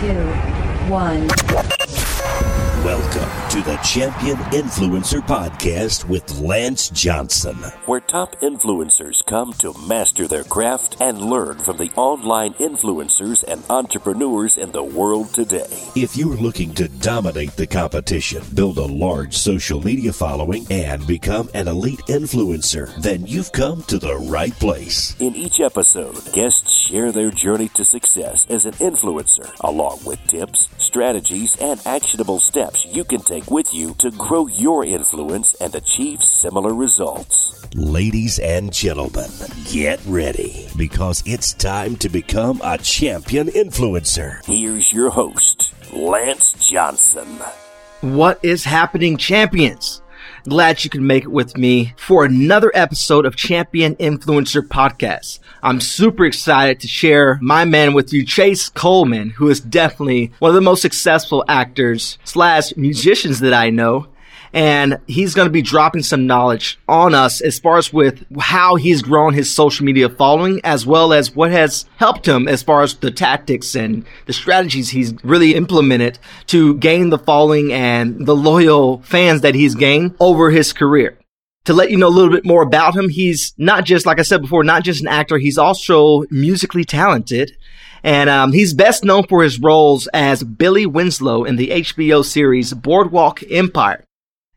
two, one. Welcome to the Champion Influencer Podcast with Lance Johnson, where top influencers come to master their craft and learn from the online influencers and entrepreneurs in the world today. If you're looking to dominate the competition, build a large social media following, and become an elite influencer, then you've come to the right place. In each episode, guests share their journey to success as an influencer, along with tips, strategies, and actionable steps you can take with you to grow your influence and achieve similar results. Ladies and gentlemen, get ready because it's time to become a champion influencer. Here's your host, Lance Johnson. What is happening, champions? Glad you can make it with me for another episode of Champion Influencer Podcast. I'm super excited to share my man with you, Chase Coleman, who is definitely one of the most successful actors slash musicians that I know and he's going to be dropping some knowledge on us as far as with how he's grown his social media following as well as what has helped him as far as the tactics and the strategies he's really implemented to gain the following and the loyal fans that he's gained over his career to let you know a little bit more about him, he's not just, like I said before, not just an actor, he's also musically talented. And um, he's best known for his roles as Billy Winslow in the HBO series Boardwalk Empire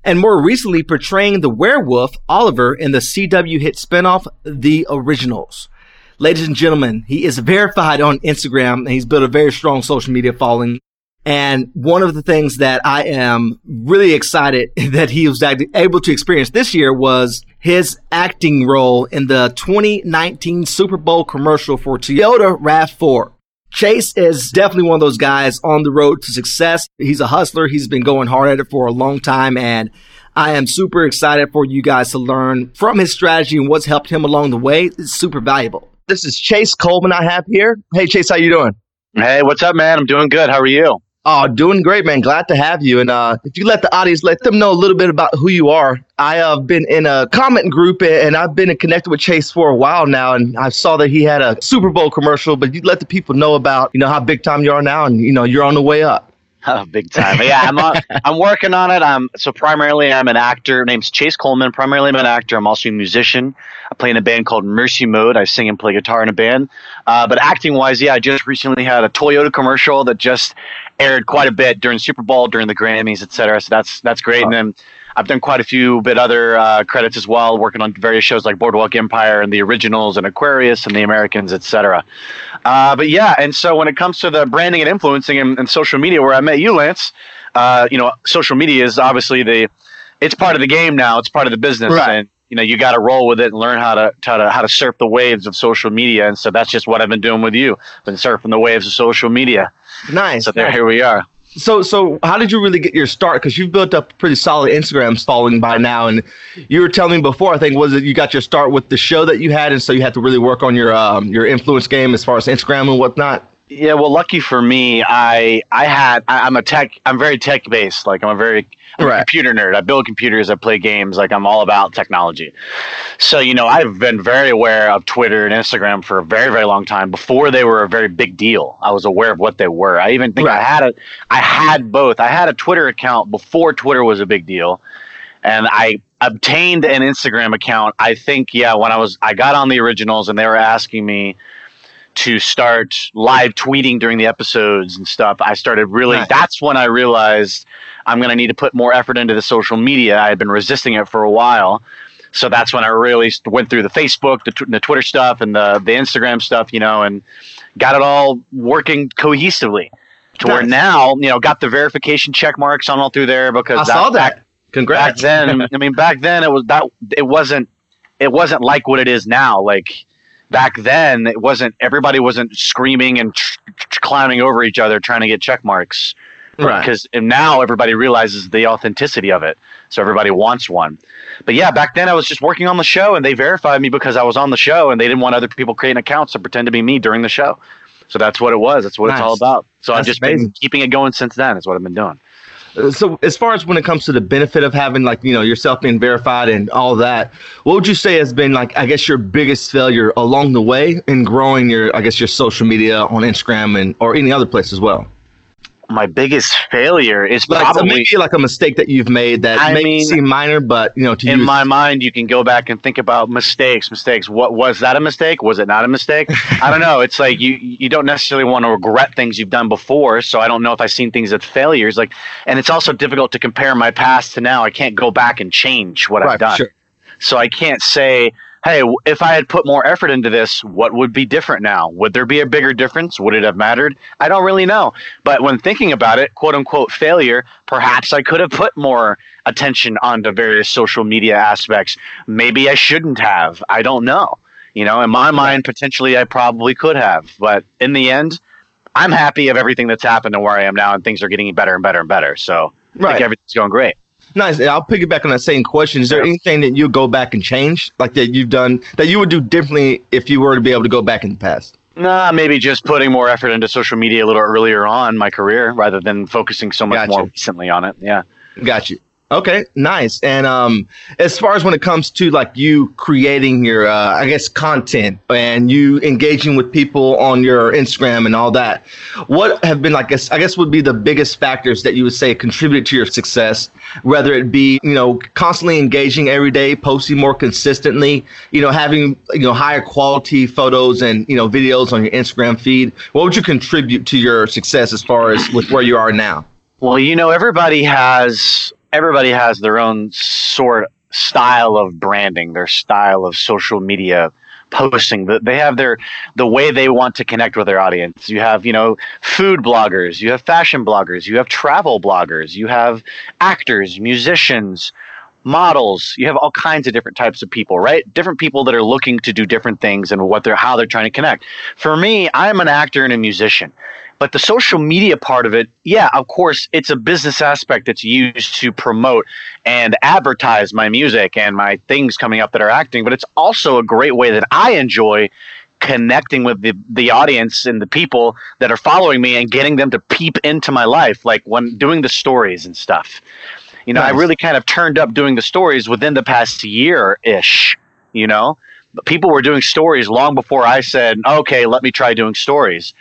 and more recently portraying the werewolf Oliver in the CW hit spinoff The Originals. Ladies and gentlemen, he is verified on Instagram and he's built a very strong social media following. And one of the things that I am really excited that he was able to experience this year was his acting role in the 2019 Super Bowl commercial for Toyota RAV4. Chase is definitely one of those guys on the road to success. He's a hustler. He's been going hard at it for a long time. And I am super excited for you guys to learn from his strategy and what's helped him along the way. It's super valuable. This is Chase Coleman I have here. Hey, Chase, how you doing? Hey, what's up, man? I'm doing good. How are you? Oh, doing great, man. Glad to have you. And uh, if you let the audience let them know a little bit about who you are. I have been in a comment group and I've been connected with Chase for a while now. And I saw that he had a Super Bowl commercial, but you let the people know about, you know, how big time you are now and, you know, you're on the way up. Oh, big time. Yeah, I'm on, I'm working on it. I'm so primarily I'm an actor. Name's Chase Coleman. Primarily I'm an actor. I'm also a musician. I play in a band called Mercy Mode. I sing and play guitar in a band. Uh, but acting wise, yeah, I just recently had a Toyota commercial that just aired quite a bit during Super Bowl, during the Grammys, etc. So that's that's great. And then I've done quite a few bit other uh, credits as well, working on various shows like Boardwalk Empire and the Originals and Aquarius and the Americans, etc. Uh, but yeah, and so when it comes to the branding and influencing and, and social media, where I met you, Lance, uh, you know, social media is obviously the it's part of the game now. It's part of the business, right. and you know you got to roll with it and learn how to, how to how to surf the waves of social media. And so that's just what I've been doing with you. Been surfing the waves of social media. Nice. So there, nice. here we are. So, so how did you really get your start? Because you've built up a pretty solid Instagram following by now, and you were telling me before. I think was it you got your start with the show that you had, and so you had to really work on your um, your influence game as far as Instagram and whatnot. Yeah, well, lucky for me, I I had I, am a tech. I'm very tech based. Like I'm a very I'm right. a computer nerd. I build computers. I play games. Like I'm all about technology. So you know, I've been very aware of Twitter and Instagram for a very very long time before they were a very big deal. I was aware of what they were. I even think right. I had a I had both. I had a Twitter account before Twitter was a big deal, and I obtained an Instagram account. I think yeah, when I was I got on the originals and they were asking me to start live tweeting during the episodes and stuff, I started really, nice. that's when I realized I'm going to need to put more effort into the social media. I had been resisting it for a while. So that's when I really went through the Facebook, the, the Twitter stuff, and the, the Instagram stuff, you know, and got it all working cohesively to nice. where now, you know, got the verification check marks on all through there because I that, saw that. Back, Congrats. Back then, I mean, back then it was that it wasn't it wasn't like what it is now. Like back then it wasn't everybody wasn't screaming and tr- tr- climbing over each other trying to get check marks. Right. Because now everybody realizes the authenticity of it. So everybody wants one. But yeah back then i was just working on the show and they verified me because i was on the show and they didn't want other people creating accounts to pretend to be me during the show. So that's what it was. That's what nice. it's all about. So that's i've just amazing. been keeping it going since then is what i've been doing so as far as when it comes to the benefit of having like you know yourself being verified and all that what would you say has been like i guess your biggest failure along the way in growing your i guess your social media on instagram and or any other place as well my biggest failure is like, probably maybe like a mistake that you've made that I may mean, seem minor, but you know, to in my mind, you can go back and think about mistakes. Mistakes. What was that a mistake? Was it not a mistake? I don't know. It's like you you don't necessarily want to regret things you've done before. So I don't know if I've seen things as failures. Like, and it's also difficult to compare my past to now. I can't go back and change what right, I've done. Sure. So I can't say hey, if I had put more effort into this, what would be different now? Would there be a bigger difference? Would it have mattered? I don't really know. But when thinking about it, quote unquote failure, perhaps I could have put more attention onto various social media aspects. Maybe I shouldn't have. I don't know. You know, in my mind, potentially I probably could have. But in the end, I'm happy of everything that's happened and where I am now, and things are getting better and better and better. So I right. think everything's going great. Nice. I'll piggyback on that same question. Is there anything that you go back and change, like that you've done that you would do differently if you were to be able to go back in the past? Nah, maybe just putting more effort into social media a little earlier on my career rather than focusing so much gotcha. more recently on it. Yeah. Got you. Okay, nice. And um, as far as when it comes to like you creating your, uh, I guess, content and you engaging with people on your Instagram and all that, what have been like, I guess, would be the biggest factors that you would say contributed to your success? Whether it be, you know, constantly engaging every day, posting more consistently, you know, having you know higher quality photos and you know videos on your Instagram feed. What would you contribute to your success as far as with where you are now? Well, you know, everybody has everybody has their own sort style of branding, their style of social media posting. They have their the way they want to connect with their audience. You have you know food bloggers, you have fashion bloggers, you have travel bloggers, you have actors, musicians, models. You have all kinds of different types of people, right? Different people that are looking to do different things and what they're how they're trying to connect. For me, I'm an actor and a musician. But the social media part of it, yeah, of course, it's a business aspect that's used to promote and advertise my music and my things coming up that are acting. But it's also a great way that I enjoy connecting with the, the audience and the people that are following me and getting them to peep into my life, like when doing the stories and stuff. You know, nice. I really kind of turned up doing the stories within the past year ish, you know? People were doing stories long before I said, okay, let me try doing stories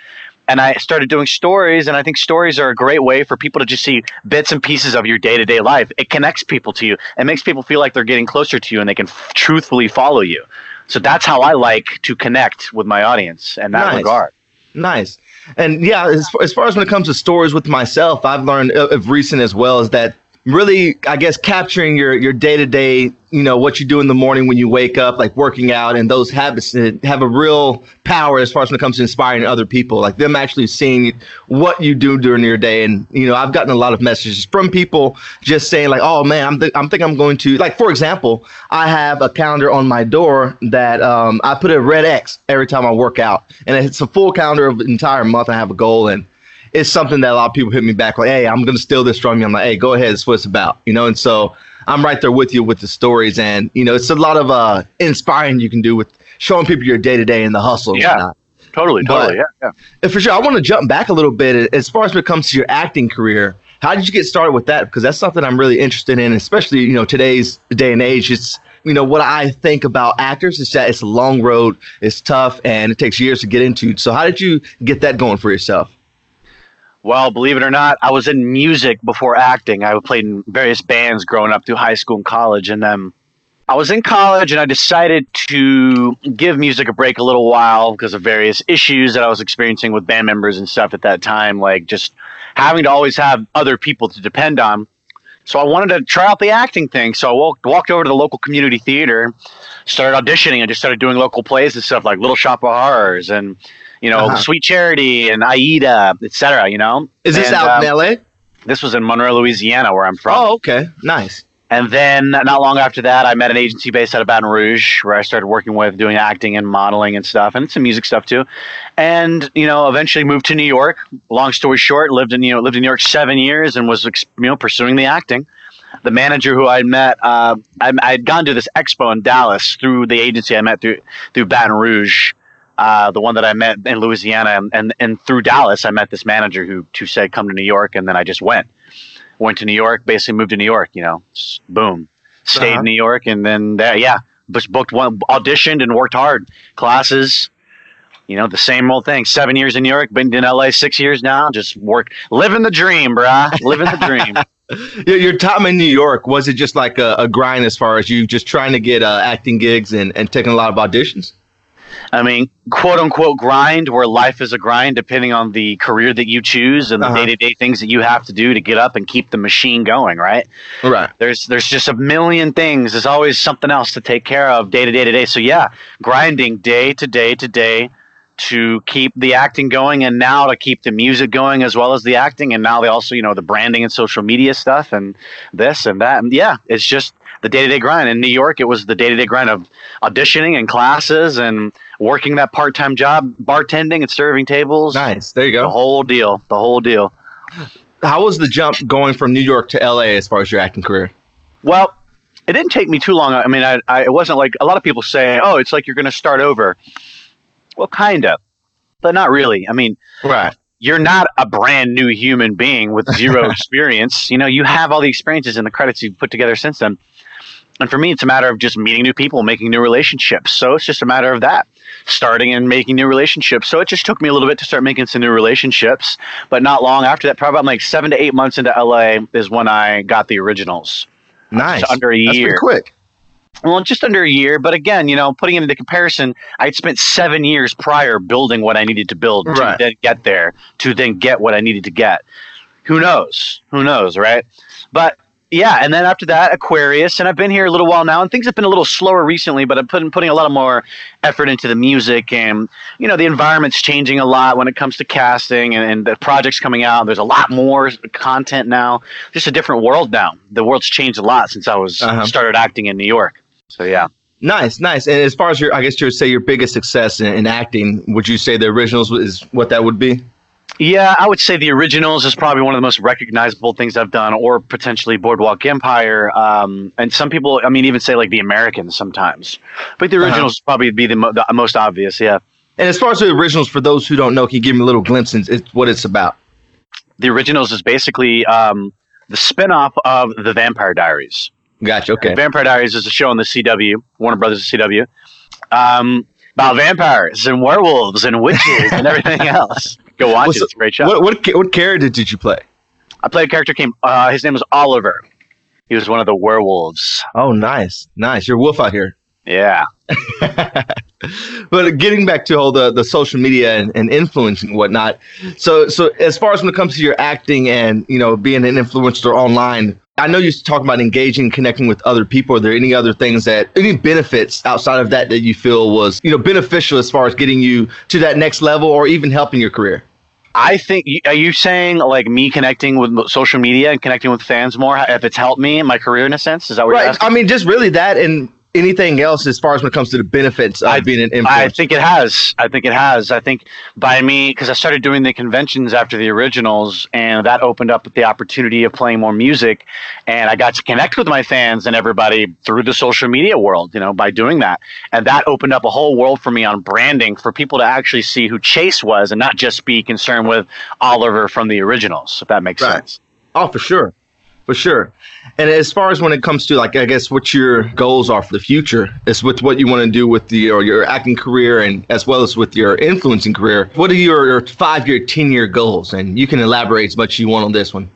and I started doing stories. And I think stories are a great way for people to just see bits and pieces of your day to day life. It connects people to you. It makes people feel like they're getting closer to you and they can f- truthfully follow you. So that's how I like to connect with my audience in that nice. regard. Nice. And yeah, as far, as far as when it comes to stories with myself, I've learned of recent as well is that really, I guess, capturing your your day to day you know what you do in the morning when you wake up like working out and those habits have a real power as far as when it comes to inspiring other people like them actually seeing what you do during your day. And you know i've gotten a lot of messages from people just saying like oh man i'm, th- I'm think i'm going to like for example i have a calendar on my door that um, i put a red x every time i work out. And it's a full calendar of entire month. I have a goal and it's something that a lot of people hit me back like hey i'm going to steal this from you i'm like hey go ahead it's what it's about you know and so I'm right there with you with the stories, and you know, it's a lot of uh, inspiring you can do with showing people your day to day and the hustle. Yeah, totally, totally, but, yeah, yeah. For sure, I want to jump back a little bit as far as when it comes to your acting career. How did you get started with that? Because that's something I'm really interested in, especially you know today's day and age. It's you know what I think about actors is that it's a long road, it's tough, and it takes years to get into. So how did you get that going for yourself? Well, believe it or not, I was in music before acting. I played in various bands growing up through high school and college. And then I was in college and I decided to give music a break a little while because of various issues that I was experiencing with band members and stuff at that time, like just having to always have other people to depend on. So I wanted to try out the acting thing. So I walked, walked over to the local community theater, started auditioning, and just started doing local plays and stuff like Little Shop of Horrors and you know, uh-huh. Sweet Charity and Aida, etc. You know, is this and, out um, in L.A.? This was in Monroe, Louisiana, where I'm from. Oh, okay, nice. And then not long after that, I met an agency based out of Baton Rouge where I started working with doing acting and modeling and stuff, and some music stuff too. And you know, eventually moved to New York. Long story short, lived in you know lived in New York seven years and was you know pursuing the acting. The manager who I met, uh, I, had gone to this expo in Dallas through the agency I met through through Baton Rouge, uh, the one that I met in Louisiana, and, and, and through Dallas, I met this manager who who said come to New York, and then I just went, went to New York, basically moved to New York, you know, boom, stayed uh-huh. in New York, and then there, yeah, just booked one, auditioned, and worked hard, classes, you know, the same old thing. Seven years in New York, been in LA six years now. Just work, living the dream, brah. Living the dream. your time in New York was it just like a, a grind as far as you just trying to get uh, acting gigs and, and taking a lot of auditions? I mean, quote unquote grind, where life is a grind, depending on the career that you choose and the day to day things that you have to do to get up and keep the machine going. Right. Right. There's there's just a million things. There's always something else to take care of day to day to day. So yeah, grinding day to day to day to keep the acting going and now to keep the music going as well as the acting and now they also you know the branding and social media stuff and this and that and yeah it's just the day-to-day grind in new york it was the day-to-day grind of auditioning and classes and working that part-time job bartending and serving tables nice there you go the whole deal the whole deal how was the jump going from new york to la as far as your acting career well it didn't take me too long i mean I, I it wasn't like a lot of people say oh it's like you're going to start over well, kind of, but not really. I mean, right. You're not a brand new human being with zero experience. You know, you have all the experiences and the credits you've put together since then. And for me, it's a matter of just meeting new people, making new relationships. So it's just a matter of that, starting and making new relationships. So it just took me a little bit to start making some new relationships. But not long after that, probably like seven to eight months into LA is when I got the originals. Nice. Just under a That's year. quick well, just under a year. But again, you know, putting it into comparison, I'd spent seven years prior building what I needed to build right. to then get there, to then get what I needed to get. Who knows? Who knows, right? But yeah, and then after that, Aquarius, and I've been here a little while now, and things have been a little slower recently, but I'm putting putting a lot of more effort into the music, and you know, the environment's changing a lot when it comes to casting and, and the projects coming out. There's a lot more content now, just a different world now. The world's changed a lot since I was uh-huh. started acting in New York. So yeah. Nice, nice. And as far as your, I guess you would say your biggest success in, in acting, would you say the originals is what that would be? Yeah, I would say the originals is probably one of the most recognizable things I've done, or potentially Boardwalk Empire. Um, and some people, I mean, even say like the Americans sometimes. But the uh-huh. originals uh-huh. probably be the, mo- the, most obvious. Yeah. And as far as the originals, for those who don't know, can you give me a little glimpse into what it's about? The originals is basically um, the spinoff of the Vampire Diaries. Gotcha. Okay. Vampire Diaries is a show on the CW, Warner Brothers CW, um, about vampires and werewolves and witches and everything else. Go watch well, it. It's a great show. What, what, what character did you play? I played a character came. Uh, his name was Oliver. He was one of the werewolves. Oh, nice, nice. You're a wolf out here. Yeah. but getting back to all the, the social media and, and influencing and whatnot. So so as far as when it comes to your acting and you know being an influencer online, I know you're talking about engaging, connecting with other people. Are there any other things that, any benefits outside of that that you feel was, you know, beneficial as far as getting you to that next level or even helping your career? I think, are you saying like me connecting with social media and connecting with fans more, if it's helped me in my career in a sense? Is that what right. I mean, just really that and anything else as far as when it comes to the benefits of I, being an influencer? I think it has. I think it has. I think by me, because I started doing the conventions after the originals, and that opened up the opportunity of playing more music, and I got to connect with my fans and everybody through the social media world, you know, by doing that. And that opened up a whole world for me on branding for people to actually see who Chase was and not just be concerned with Oliver from the originals, if that makes right. sense. Oh, for sure for sure. And as far as when it comes to like, I guess what your goals are for the future is with what you want to do with the or your acting career and as well as with your influencing career. What are your five year, ten year goals? And you can elaborate as much as you want on this one.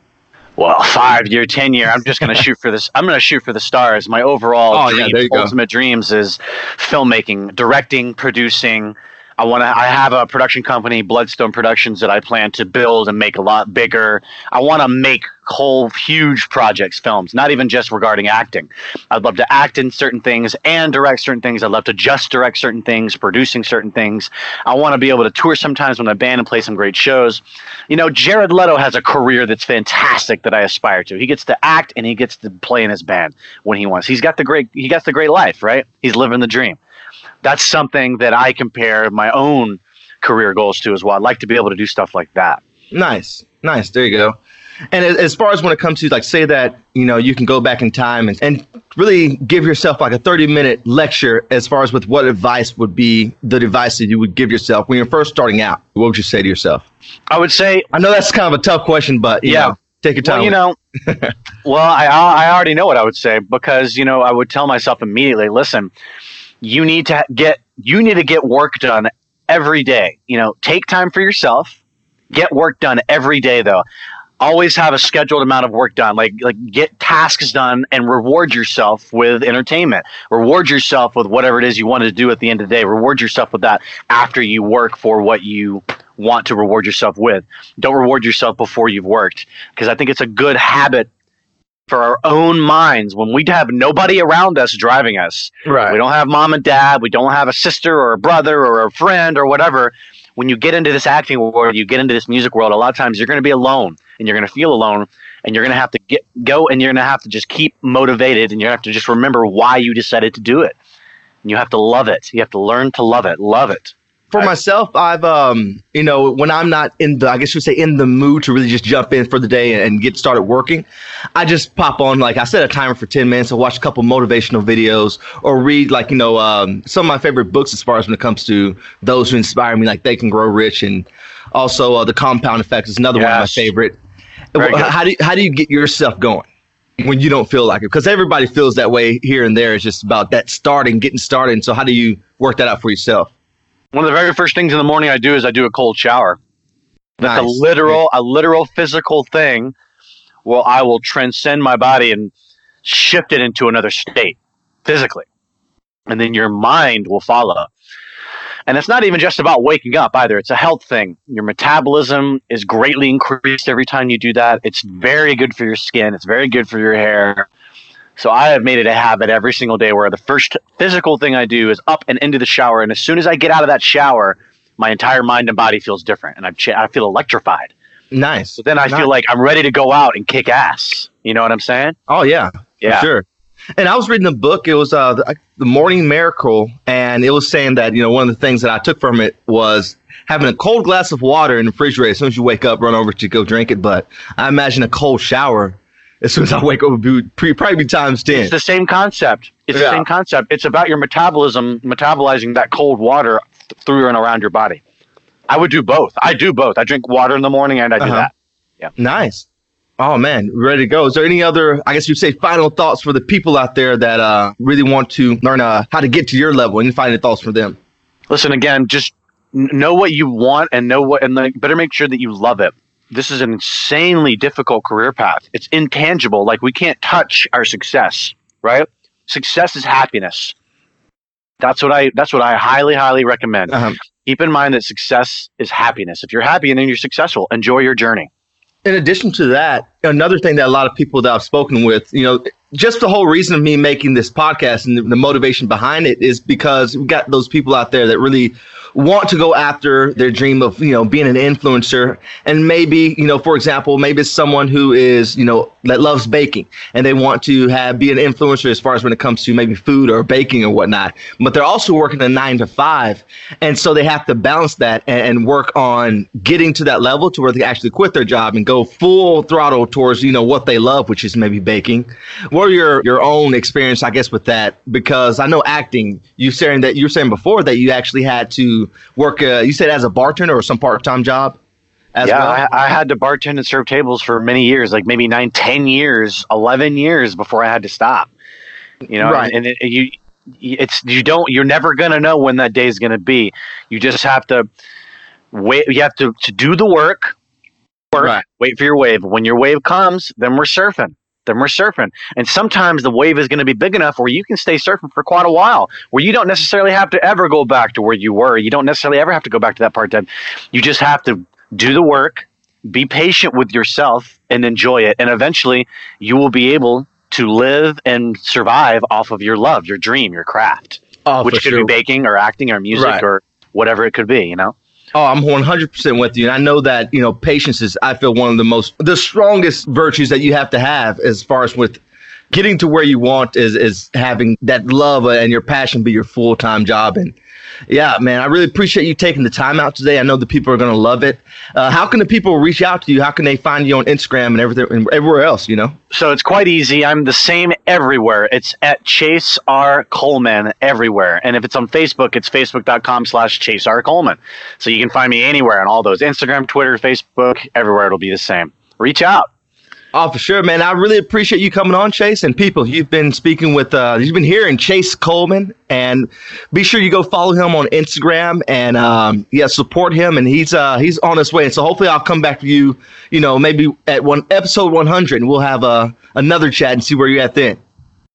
Well, five year, ten year. I'm just going to shoot for this. I'm going to shoot for the stars. My overall oh, dream, yeah, ultimate go. dreams is filmmaking, directing, producing, I want to. I have a production company, Bloodstone Productions, that I plan to build and make a lot bigger. I want to make whole huge projects, films, not even just regarding acting. I'd love to act in certain things and direct certain things. I'd love to just direct certain things, producing certain things. I want to be able to tour sometimes with my band and play some great shows. You know, Jared Leto has a career that's fantastic that I aspire to. He gets to act and he gets to play in his band when he wants. He's got the great. He got the great life, right? He's living the dream that's something that I compare my own career goals to as well. I'd like to be able to do stuff like that. Nice, nice. There you go. And as far as when it comes to like, say that you know you can go back in time and, and really give yourself like a thirty minute lecture as far as with what advice would be the advice that you would give yourself when you're first starting out. What would you say to yourself? I would say I know that's kind of a tough question, but yeah, know, take your time. Well, you know, well, I I already know what I would say because you know I would tell myself immediately, listen, you need to get you need to get work done every day. You know, take time for yourself. Get work done every day, though. Always have a scheduled amount of work done. Like, like get tasks done and reward yourself with entertainment. Reward yourself with whatever it is you want to do at the end of the day. Reward yourself with that after you work for what you want to reward yourself with. Don't reward yourself before you've worked because I think it's a good habit for our own minds when we have nobody around us driving us. Right. We don't have mom and dad. We don't have a sister or a brother or a friend or whatever. When you get into this acting world, you get into this music world, a lot of times you're going to be alone and you're going to feel alone and you're going to have to get go and you're going to have to just keep motivated and you have to just remember why you decided to do it. And you have to love it. You have to learn to love it. Love it for myself, I've um, you know, when I'm not in the, I guess you would say, in the mood to really just jump in for the day and, get started working, I just pop on like I set a timer for ten minutes. I watch a couple motivational videos or read like you know um, some of my favorite books as far as when it comes to those who inspire me, like Think and Grow Rich, and also uh, the Compound Effect is another yes. one of my favorite. How do you, how do you get yourself going? when you don't feel like it because everybody feels that way here and there it's just about that starting getting started so how do you work that out for yourself one of the very first things in the morning I do is I do a cold shower. That's nice. a literal, a literal physical thing. Well, I will transcend my body and shift it into another state physically, and then your mind will follow. And it's not even just about waking up either. It's a health thing. Your metabolism is greatly increased every time you do that. It's very good for your skin. It's very good for your hair. So I have made it a habit every single day where the first physical thing I do is up and into the shower. And as soon as I get out of that shower, my entire mind and body feels different and I, I feel electrified. Nice. So then I nice. feel like I'm ready to go out and kick ass. You know what I'm saying? Oh, yeah. Yeah. sure. And I was reading a book. It was uh, the, the Morning Miracle. And it was saying that, you know, one of the things that I took from it was having a cold glass of water in the refrigerator. As soon as you wake up, run over to go drink it. But I imagine a cold shower as soon as I wake up, would be probably be times ten. It's the same concept. It's yeah. the same concept. It's about your metabolism metabolizing that cold water through and around your body. I would do both. I do both. I drink water in the morning and I do uh-huh. that. Yeah. Nice. Oh man, ready to go. Is there any other, I guess you'd say, final thoughts for the people out there that uh, really want to learn uh, how to get to your level? And find any final thoughts for them? Listen again. Just know what you want and know what, and like, better make sure that you love it this is an insanely difficult career path. It's intangible. Like we can't touch our success, right? Success is happiness. That's what I that's what I highly highly recommend. Uh-huh. Keep in mind that success is happiness. If you're happy and then you're successful, enjoy your journey. In addition to that, another thing that a lot of people that I've spoken with, you know, just the whole reason of me making this podcast and the, the motivation behind it is because we got those people out there that really want to go after their dream of you know being an influencer. And maybe you know for example maybe it's someone who is you know that loves baking and they want to have be an influencer as far as when it comes to maybe food or baking or whatnot. But they're also working a nine to five. And so they have to balance that and, and work on getting to that level to where they actually quit their job and go full throttle towards you know what they love which is maybe baking. What are your your own experience i guess with that? Because i know acting you saying that you were saying before that you actually had to work? Uh, you said as a bartender or some part time job? yeah, well? I, I, had to bartend and serve tables for many years, like maybe nine, ten years, eleven years before I had to stop. You know, right. and, and it, you, it's you don't, you're never gonna know when that day is gonna be. You just have to wait. You have to to do the work. Work, right. Wait for your wave. When your wave comes, then we're surfing then we're surfing. And sometimes the wave is going to be big enough where you can stay surfing for quite a while, where you don't necessarily have to ever go back to where you were. You don't necessarily ever have to go back to that part time. You just have to do the work, be patient with yourself, and enjoy it. And eventually, you will be able to live and survive off of your love, your dream, your craft, oh, which could sure. be baking or acting or music right. or whatever it could be, you know? Oh, I'm 100% with you. And I know that, you know, patience is, I feel, one of the most, the strongest virtues that you have to have as far as with getting to where you want is, is having that love and your passion be your full time job. And yeah, man, I really appreciate you taking the time out today. I know the people are going to love it. Uh, how can the people reach out to you? How can they find you on Instagram and everything and everywhere else? You know. So it's quite easy. I'm the same everywhere. It's at Chase R Coleman everywhere. And if it's on Facebook, it's facebook.com/slash Chase R Coleman. So you can find me anywhere on all those Instagram, Twitter, Facebook, everywhere. It'll be the same. Reach out. Oh, for sure, man. I really appreciate you coming on, Chase. And people, you've been speaking with, uh, you've been hearing Chase Coleman, and be sure you go follow him on Instagram and um, yeah, support him. And he's uh, he's on his way. And so hopefully, I'll come back to you, you know, maybe at one episode 100, and we'll have uh, another chat and see where you're at then.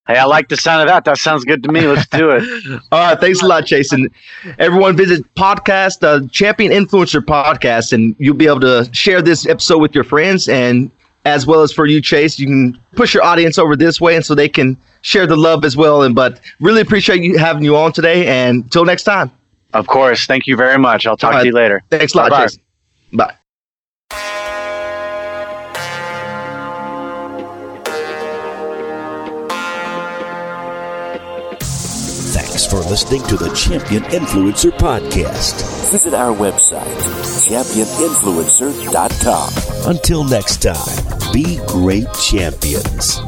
Hey, I like the sound of that. That sounds good to me. Let's do it. All right. Thanks a lot, Jason. Everyone visit podcast, uh, Champion Influencer Podcast, and you'll be able to share this episode with your friends and as well as for you, Chase. You can push your audience over this way, and so they can share the love as well. And but really appreciate you having you on today. And until next time. Of course. Thank you very much. I'll talk right. to you later. Thanks a lot, Bye-bye. Chase. Bye. Thanks for listening to the Champion Influencer Podcast. Visit our website, championinfluencer.com. Until next time, be great champions.